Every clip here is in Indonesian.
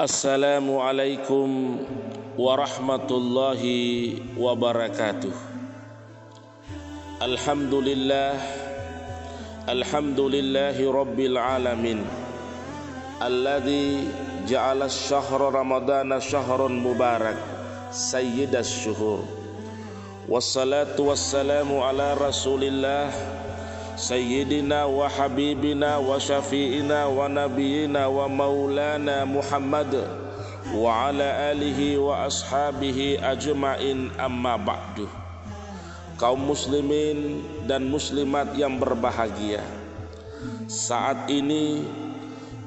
السلام عليكم ورحمة الله وبركاته. الحمد لله الحمد لله رب العالمين الذي جعل الشهر رمضان شهر مبارك سيد الشهور. والصلاة والسلام على رسول الله سيدنا وحبيبنا وشفيئنا ونبينا ومولانا محمد وعلى آله وأصحابه أجمعين أما بعد kaum muslimin dan muslimat yang berbahagia saat ini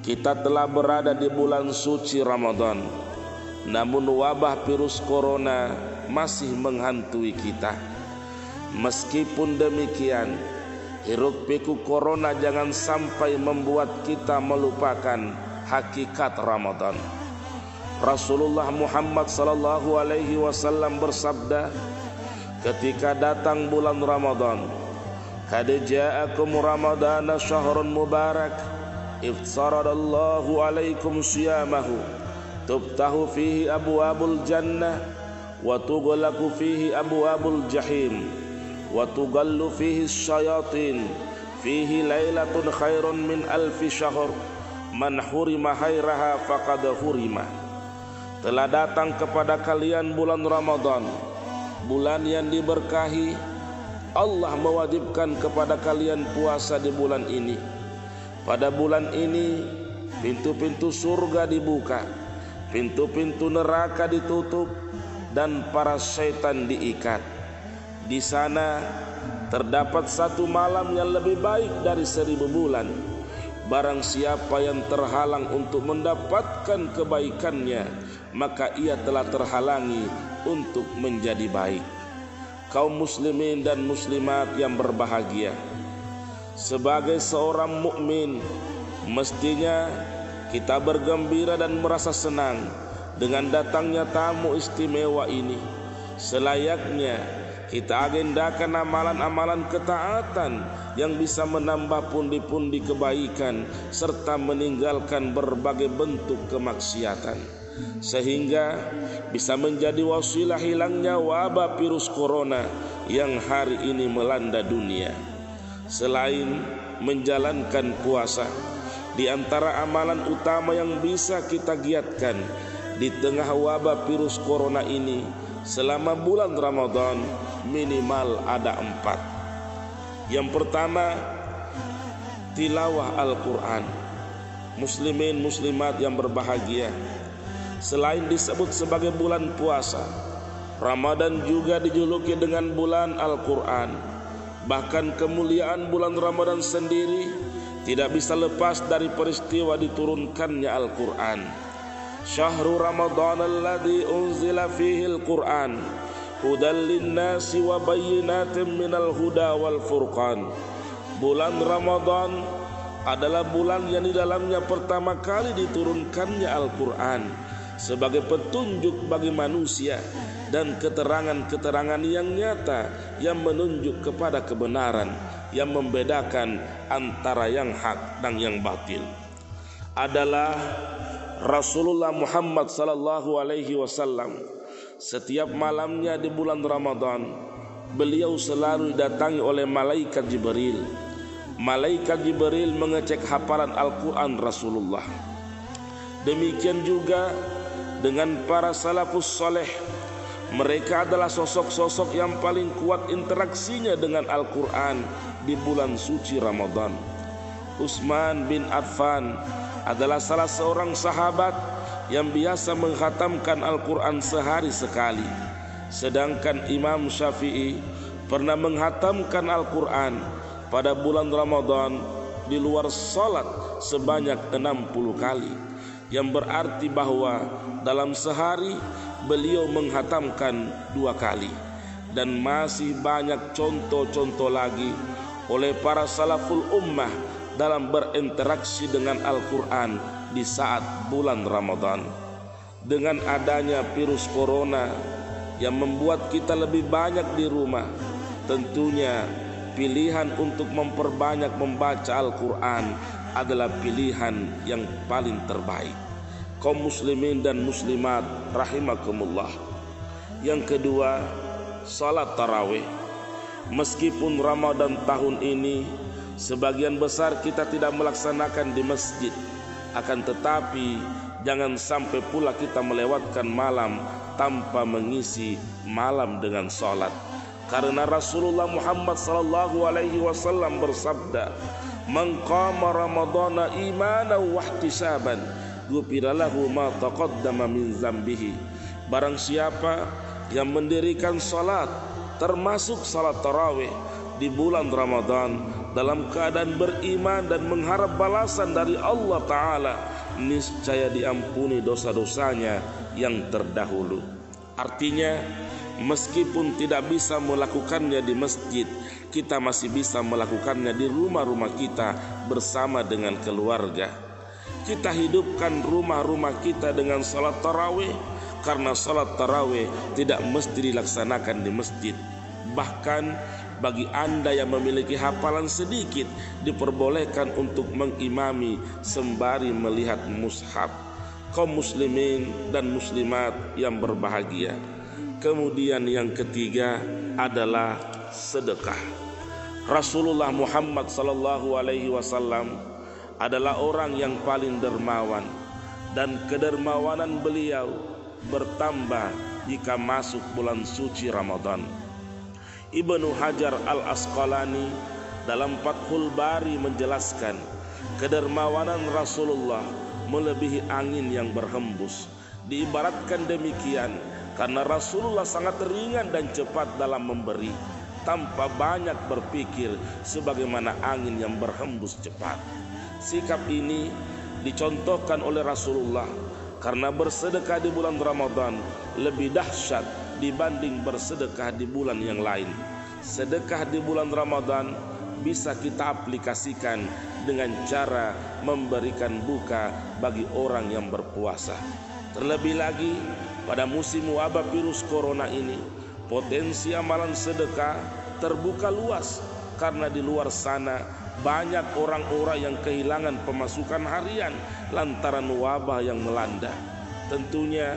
kita telah berada di bulan suci Ramadan namun wabah virus corona masih menghantui kita meskipun demikian Hiruk piku corona jangan sampai membuat kita melupakan hakikat Ramadan. Rasulullah Muhammad sallallahu alaihi wasallam bersabda ketika datang bulan Ramadan, "Qad ja'akum Ramadana syahrun mubarak, iftaradallahu alaikum siyamahu, tubtahu fihi abwabul jannah wa tughlaqu fihi abwabul jahim." Wa tugallu fihi syayatin. Fihi lailatun khairun min alfi syahr. Man hurima khairaha faqad telah datang kepada kalian bulan Ramadan. Bulan yang diberkahi. Allah mewajibkan kepada kalian puasa di bulan ini. Pada bulan ini pintu-pintu surga dibuka pintu-pintu neraka ditutup dan para setan diikat di sana terdapat satu malam yang lebih baik dari seribu bulan. Barang siapa yang terhalang untuk mendapatkan kebaikannya, maka ia telah terhalangi untuk menjadi baik. Kaum muslimin dan muslimat yang berbahagia, sebagai seorang mukmin, mestinya kita bergembira dan merasa senang dengan datangnya tamu istimewa ini. Selayaknya kita agendakan amalan-amalan ketaatan yang bisa menambah pundi-pundi kebaikan serta meninggalkan berbagai bentuk kemaksiatan sehingga bisa menjadi wasilah hilangnya wabah virus corona yang hari ini melanda dunia. Selain menjalankan puasa, di antara amalan utama yang bisa kita giatkan di tengah wabah virus corona ini selama bulan Ramadan minimal ada empat. Yang pertama, tilawah Al-Quran. Muslimin muslimat yang berbahagia. Selain disebut sebagai bulan puasa, Ramadan juga dijuluki dengan bulan Al-Quran. Bahkan kemuliaan bulan Ramadan sendiri tidak bisa lepas dari peristiwa diturunkannya Al-Quran. Syahrul Ramadan alladhi unzila fihi Al-Quran hudal linnasi wa bayyinatin minal huda bulan Ramadan adalah bulan yang di dalamnya pertama kali diturunkannya Al-Quran sebagai petunjuk bagi manusia dan keterangan-keterangan yang nyata yang menunjuk kepada kebenaran yang membedakan antara yang hak dan yang batil. Adalah Rasulullah Muhammad sallallahu alaihi wasallam setiap malamnya di bulan Ramadan beliau selalu didatangi oleh malaikat Jibril. Malaikat Jibril mengecek hafalan Al-Quran Rasulullah. Demikian juga dengan para salafus soleh. Mereka adalah sosok-sosok yang paling kuat interaksinya dengan Al-Quran di bulan suci Ramadan. Utsman bin Affan adalah salah seorang sahabat yang biasa menghatamkan Al-Quran sehari sekali. Sedangkan Imam Syafi'i pernah menghatamkan Al-Quran pada bulan Ramadan di luar salat sebanyak 60 kali. Yang berarti bahwa dalam sehari beliau menghatamkan dua kali. Dan masih banyak contoh-contoh lagi oleh para salaful ummah dalam berinteraksi dengan Al-Quran di saat bulan Ramadan. Dengan adanya virus corona yang membuat kita lebih banyak di rumah, tentunya pilihan untuk memperbanyak membaca Al-Quran adalah pilihan yang paling terbaik. kaum muslimin dan muslimat rahimakumullah. Yang kedua, salat tarawih. Meskipun Ramadan tahun ini sebagian besar kita tidak melaksanakan di masjid, akan tetapi jangan sampai pula kita melewatkan malam tanpa mengisi malam dengan salat. Karena Rasulullah Muhammad sallallahu alaihi wasallam bersabda, "Man qama ramadhana imanan wa ihtisaban, lahu ma taqaddama min zambihi." Barang siapa yang mendirikan salat termasuk salat tarawih di bulan Ramadan dalam keadaan beriman dan mengharap balasan dari Allah taala, niscaya diampuni dosa-dosanya yang terdahulu. Artinya, Meskipun tidak bisa melakukannya di masjid, kita masih bisa melakukannya di rumah-rumah kita bersama dengan keluarga. Kita hidupkan rumah-rumah kita dengan salat tarawih karena salat tarawih tidak mesti dilaksanakan di masjid. Bahkan bagi Anda yang memiliki hafalan sedikit diperbolehkan untuk mengimami sembari melihat mushaf. Kaum muslimin dan muslimat yang berbahagia. Kemudian yang ketiga adalah sedekah. Rasulullah Muhammad sallallahu alaihi wasallam adalah orang yang paling dermawan dan kedermawanan beliau bertambah jika masuk bulan suci Ramadan. Ibnu Hajar Al-Asqalani dalam Fathul Bari menjelaskan kedermawanan Rasulullah melebihi angin yang berhembus. Diibaratkan demikian, karena Rasulullah sangat ringan dan cepat dalam memberi tanpa banyak berpikir sebagaimana angin yang berhembus cepat. Sikap ini dicontohkan oleh Rasulullah karena bersedekah di bulan Ramadan lebih dahsyat dibanding bersedekah di bulan yang lain. Sedekah di bulan Ramadan bisa kita aplikasikan dengan cara memberikan buka bagi orang yang berpuasa. Terlebih lagi pada musim wabah virus corona ini, potensi amalan sedekah terbuka luas karena di luar sana banyak orang-orang yang kehilangan pemasukan harian lantaran wabah yang melanda. Tentunya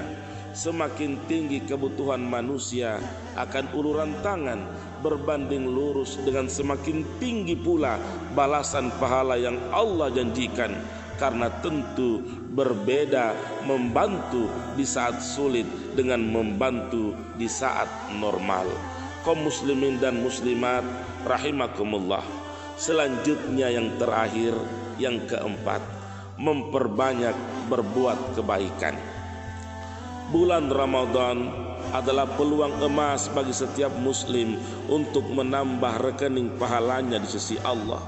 semakin tinggi kebutuhan manusia akan uluran tangan berbanding lurus dengan semakin tinggi pula balasan pahala yang Allah janjikan karena tentu berbeda membantu di saat sulit dengan membantu di saat normal. Kaum muslimin dan muslimat rahimakumullah. Selanjutnya yang terakhir, yang keempat, memperbanyak berbuat kebaikan. Bulan Ramadan adalah peluang emas bagi setiap muslim untuk menambah rekening pahalanya di sisi Allah.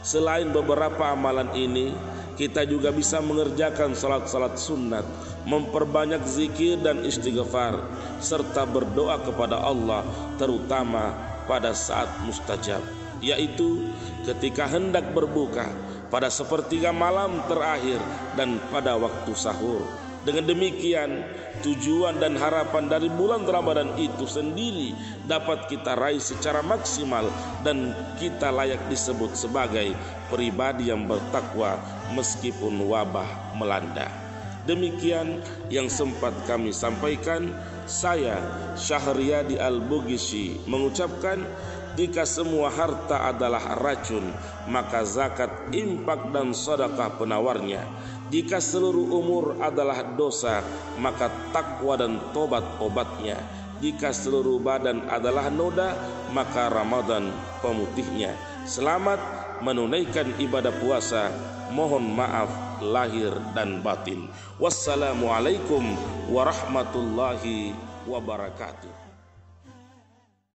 Selain beberapa amalan ini, kita juga bisa mengerjakan salat-salat sunat, memperbanyak zikir dan istighfar, serta berdoa kepada Allah terutama pada saat mustajab, yaitu ketika hendak berbuka, pada sepertiga malam terakhir dan pada waktu sahur. Dengan demikian, tujuan dan harapan dari bulan Ramadan itu sendiri dapat kita raih secara maksimal dan kita layak disebut sebagai pribadi yang bertakwa meskipun wabah melanda. Demikian yang sempat kami sampaikan. Saya Syahriadi Al-Bugisi mengucapkan jika semua harta adalah racun, maka zakat, impak dan sedekah penawarnya. Jika seluruh umur adalah dosa, maka takwa dan tobat obatnya. Jika seluruh badan adalah noda, maka Ramadan pemutihnya. Selamat menunaikan ibadah puasa. Mohon maaf lahir dan batin. Wassalamualaikum warahmatullahi wabarakatuh.